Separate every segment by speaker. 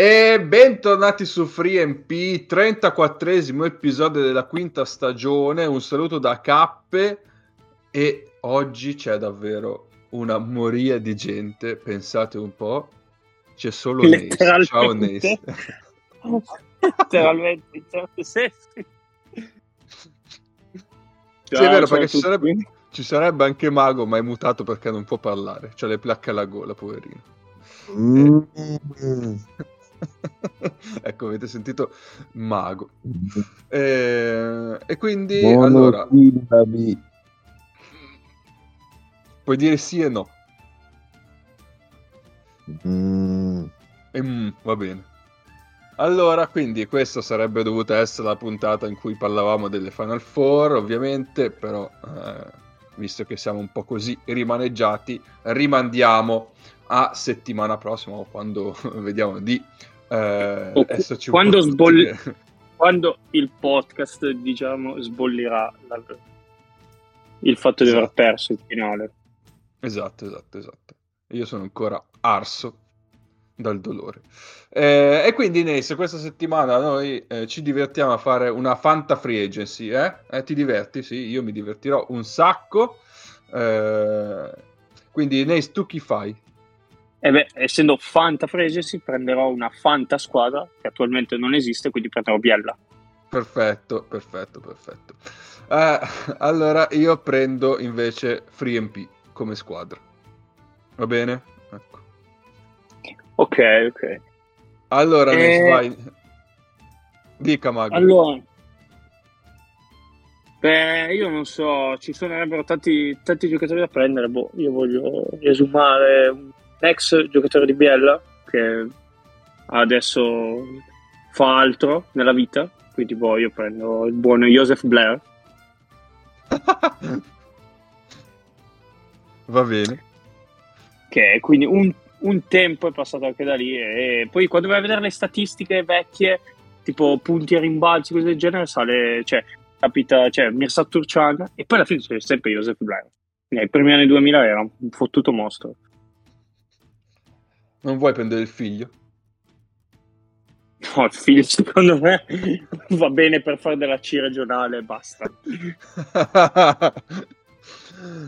Speaker 1: E bentornati su FreeMP, 34esimo episodio della quinta stagione. Un saluto da Cappe e oggi c'è davvero una moria di gente. Pensate un po', c'è solo Nace. Ciao Nace.
Speaker 2: Letteralmente certi sensi.
Speaker 1: Sì, è vero, perché ci sarebbe, ci sarebbe, anche Mago, ma è mutato perché non può parlare. C'ha le placche alla gola, poverino. Mm. avete sentito mago. E, eh, e quindi allora puoi dire sì e no. Mm. E, mm, va bene. Allora, quindi questa sarebbe dovuta essere la puntata in cui parlavamo delle Final Four, ovviamente, però eh, visto che siamo un po' così rimaneggiati, rimandiamo a settimana prossima o quando vediamo di eh,
Speaker 2: esserci quando, sbolli- quando il podcast diciamo sbollirà la... il fatto di aver esatto. perso il finale
Speaker 1: esatto esatto esatto io sono ancora arso dal dolore eh, e quindi Nace questa settimana noi eh, ci divertiamo a fare una Fanta Free Agency eh? eh ti diverti? sì io mi divertirò un sacco eh, quindi Nace tu chi fai?
Speaker 2: E beh, essendo Fanta Fregency, prenderò una Fanta squadra che attualmente non esiste, quindi prenderò Biella.
Speaker 1: Perfetto, perfetto, perfetto. Eh, allora io prendo invece FreeMP come squadra. Va bene? Ecco.
Speaker 2: Ok, ok.
Speaker 1: Allora, e... vai. Dica Mago.
Speaker 2: Allora, Beh, io non so, ci sarebbero tanti, tanti giocatori da prendere. Boh, io voglio riesumare un ex giocatore di Biella che adesso fa altro nella vita, quindi boh, io prendo il buon Joseph Blair.
Speaker 1: Va bene.
Speaker 2: Che quindi un, un, tempo è passato anche da lì e poi quando vai a vedere le statistiche vecchie, tipo punti a rimbalzi, cose del genere, sale, cioè, capita, cioè, Mirsat Turcian e poi alla fine c'è sempre Joseph Blair. Nei primi anni 2000 era un fottuto mostro.
Speaker 1: Non vuoi prendere il figlio?
Speaker 2: No, il figlio secondo me va bene per fare della C regionale e basta.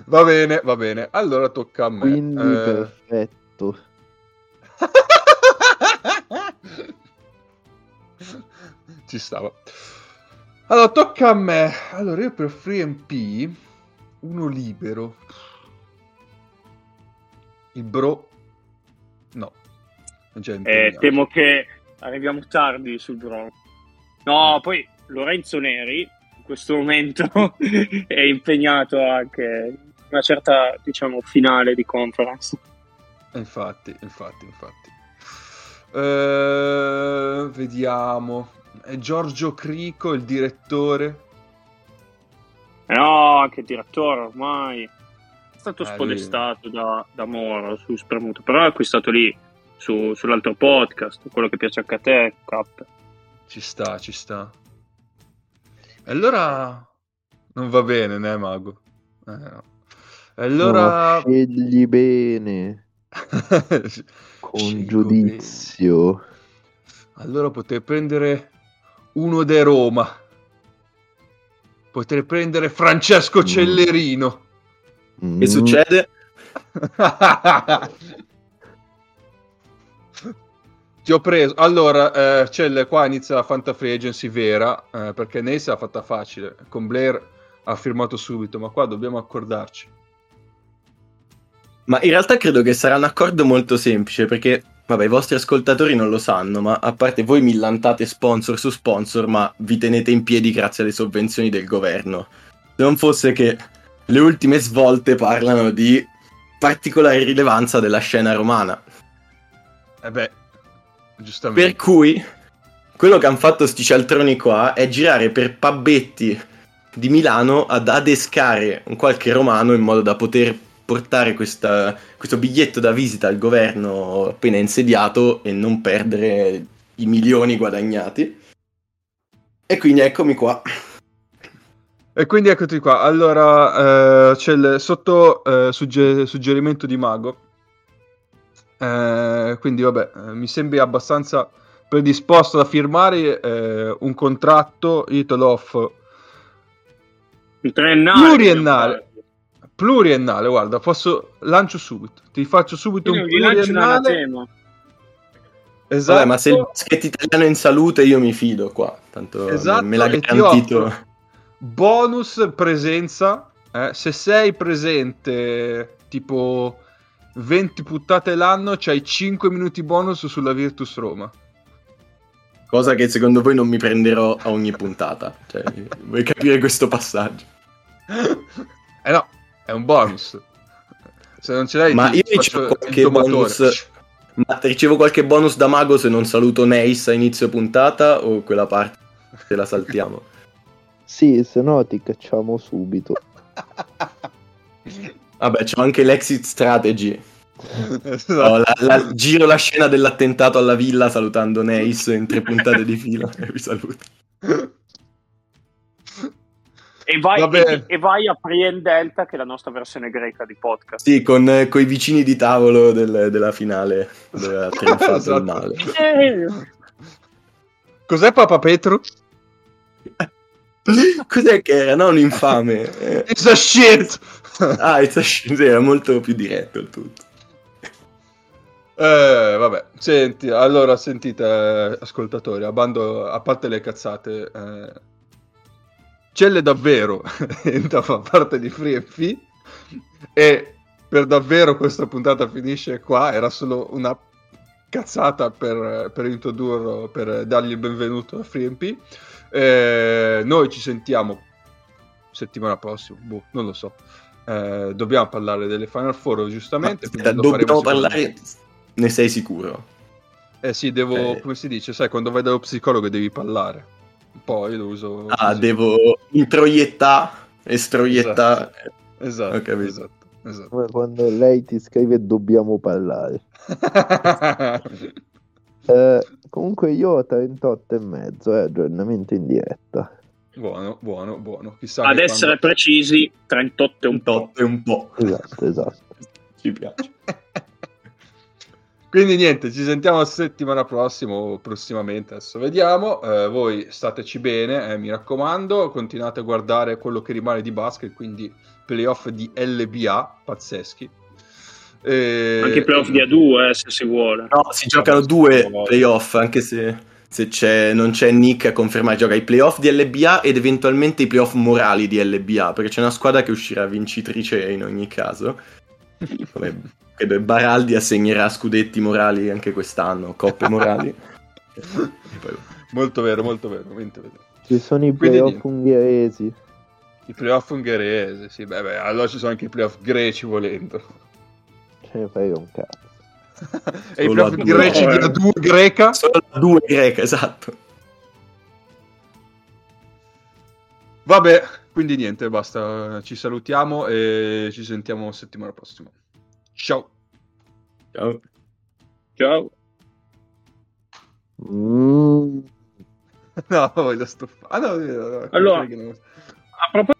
Speaker 1: va bene, va bene. Allora tocca a me.
Speaker 3: Quindi eh... perfetto.
Speaker 1: Ci stava. Allora, tocca a me. Allora, io per FreeMP uno libero. Il bro.
Speaker 2: Eh, temo che arriviamo tardi sul Bronco. No, poi Lorenzo Neri in questo momento è impegnato anche in una certa, diciamo, finale di conference.
Speaker 1: Infatti, infatti, infatti. Uh, vediamo. È Giorgio Crico il direttore?
Speaker 2: No, che direttore ormai stato eh, spodestato da, da, Moro su Spremuto, però è acquistato lì su, sull'altro podcast, quello che piace anche a te, Cap.
Speaker 1: Ci sta, ci sta. E allora non va bene, né, Mago? Eh, no. E allora...
Speaker 3: No, scegli bene. Con Scelgo giudizio. Bene.
Speaker 1: Allora potrei prendere uno de Roma. Potrei prendere Francesco mm. Cellerino.
Speaker 4: Mm. Che succede?
Speaker 1: Ti ho preso. Allora, eh, c'è qua inizia la Fanta Free Agency vera, eh, perché Nace l'ha fatta facile. Con Blair ha firmato subito, ma qua dobbiamo accordarci.
Speaker 4: Ma in realtà credo che sarà un accordo molto semplice, perché, vabbè, i vostri ascoltatori non lo sanno, ma a parte voi millantate sponsor su sponsor, ma vi tenete in piedi grazie alle sovvenzioni del governo. Se non fosse che le ultime svolte parlano di particolare rilevanza della scena romana.
Speaker 1: Eh beh, giustamente.
Speaker 4: Per cui quello che hanno fatto sti cialtroni qua è girare per pabbetti di Milano ad adescare un qualche romano in modo da poter portare questa, questo biglietto da visita al governo appena insediato e non perdere i milioni guadagnati. E quindi eccomi qua.
Speaker 1: E quindi eccoti qua. Allora, eh, c'è il sotto eh, sugge- suggerimento di Mago. Eh, quindi, vabbè, eh, mi sembri abbastanza predisposto da firmare eh, un contratto Little Off
Speaker 2: Un triennale.
Speaker 1: Pluriennale. pluriennale. Guarda, posso lancio subito. Ti faccio subito
Speaker 2: Quindi
Speaker 1: un pluriennale. Esatto.
Speaker 4: Vabbè, ma se il basket italiano è in salute io mi fido qua, tanto me-
Speaker 1: Esatto,
Speaker 4: me l'ha
Speaker 1: ti
Speaker 4: garantito.
Speaker 1: bonus presenza. eh, se sei presente tipo 20 puttate l'anno, c'hai 5 minuti bonus sulla Virtus Roma.
Speaker 4: Cosa che secondo voi non mi prenderò a ogni puntata. Cioè, vuoi capire questo passaggio?
Speaker 1: eh no, è un bonus. Se non ce l'hai,
Speaker 4: Ma io ricevo qualche bonus. Ma ricevo qualche bonus da mago se non saluto Neis a inizio puntata o quella parte se la saltiamo?
Speaker 3: Sì, se no ti cacciamo subito.
Speaker 4: Vabbè, c'ho anche l'exit strategy.
Speaker 1: Esatto.
Speaker 4: Oh, la- la- giro la scena dell'attentato alla villa salutando Neis in tre puntate di fila. E vi saluto.
Speaker 2: E vai, e, e vai a Prien Delta, che è la nostra versione greca di podcast.
Speaker 4: Sì, con i vicini di tavolo del- della finale dove ha trionfato
Speaker 1: Esatto.
Speaker 4: il male.
Speaker 2: Eh,
Speaker 1: Cos'è Papa Petru?
Speaker 4: Cos'è che era? No, un infame. Eh,
Speaker 1: It's a shit!
Speaker 4: Ah, it's a shit, sì, era molto più diretto il tutto.
Speaker 1: Eh, vabbè, senti, allora sentite, ascoltatori, a, bando- a parte le cazzate, eh, Celle davvero entra a far parte di Free and Fee e per davvero questa puntata finisce qua, era solo una cazzata per, per introdurlo, per dargli il benvenuto a Free and Fee. Eh, noi ci sentiamo settimana prossima, boh, non lo so. Eh, dobbiamo parlare delle Final Four giustamente. Faremo
Speaker 4: dobbiamo parlare. Ne sei sicuro?
Speaker 1: Eh sì, devo,
Speaker 4: Ok.
Speaker 1: come si dice, sai, quando vai dallo psicologo devi parlare. Poi lo uso.
Speaker 4: Ah,
Speaker 1: così.
Speaker 4: devo introiettà, estroiettà.
Speaker 1: Esatto,
Speaker 4: Ho capito.
Speaker 1: esatto, esatto.
Speaker 3: Come quando lei ti scrive dobbiamo parlare. Eh, comunque io ho 38 e mezzo, eh, aggiornamento in diretta.
Speaker 1: Buono, buono, buono. Chissà
Speaker 2: Ad essere
Speaker 1: quando-
Speaker 2: precisi, 38 e un
Speaker 4: Un
Speaker 2: po'.
Speaker 4: tot e un po'.
Speaker 3: Esatto, esatto.
Speaker 4: Ci piace.
Speaker 1: Quindi niente, ci sentiamo settimana prossima o prossimamente, adesso vediamo. Eh, voi stateci bene, eh, mi raccomando, continuate a guardare quello che rimane di basket, quindi playoff di LBA, pazzeschi. Eh,
Speaker 2: Anche i playoff di A2, eh, se si vuole.
Speaker 4: No, si giocano due playoff, anche se, se c'è- non c'è Nick a confermare. Gioca i playoff di LBA ed eventualmente i playoff morali di LBA, perché c'è una squadra che uscirà vincitrice in ogni caso. Come credo che Baraldi assegnerà scudetti morali anche quest'anno, coppe morali. Poi-
Speaker 1: Molto vero, molto vero.
Speaker 3: Ci sono i
Speaker 1: Quindi
Speaker 3: playoff
Speaker 1: niente.
Speaker 3: ungheresi.
Speaker 1: I playoff ungheresi, sì, beh, beh, allora ci sono anche i playoff greci volendo.
Speaker 3: Ce ne frega un cazzo.
Speaker 1: E i playoff
Speaker 4: due.
Speaker 1: greci di
Speaker 2: Eh.
Speaker 1: A2 greca.
Speaker 4: Solo due greche, esatto.
Speaker 1: Vabbè, quindi niente, basta, ci salutiamo e ci sentiamo settimana prossima. Ciao.
Speaker 4: Ciao.
Speaker 2: Ciao.
Speaker 3: Mm.
Speaker 1: No, voglio stoppare. Ah no, no, no,
Speaker 2: Allora-
Speaker 1: no.
Speaker 2: A proposito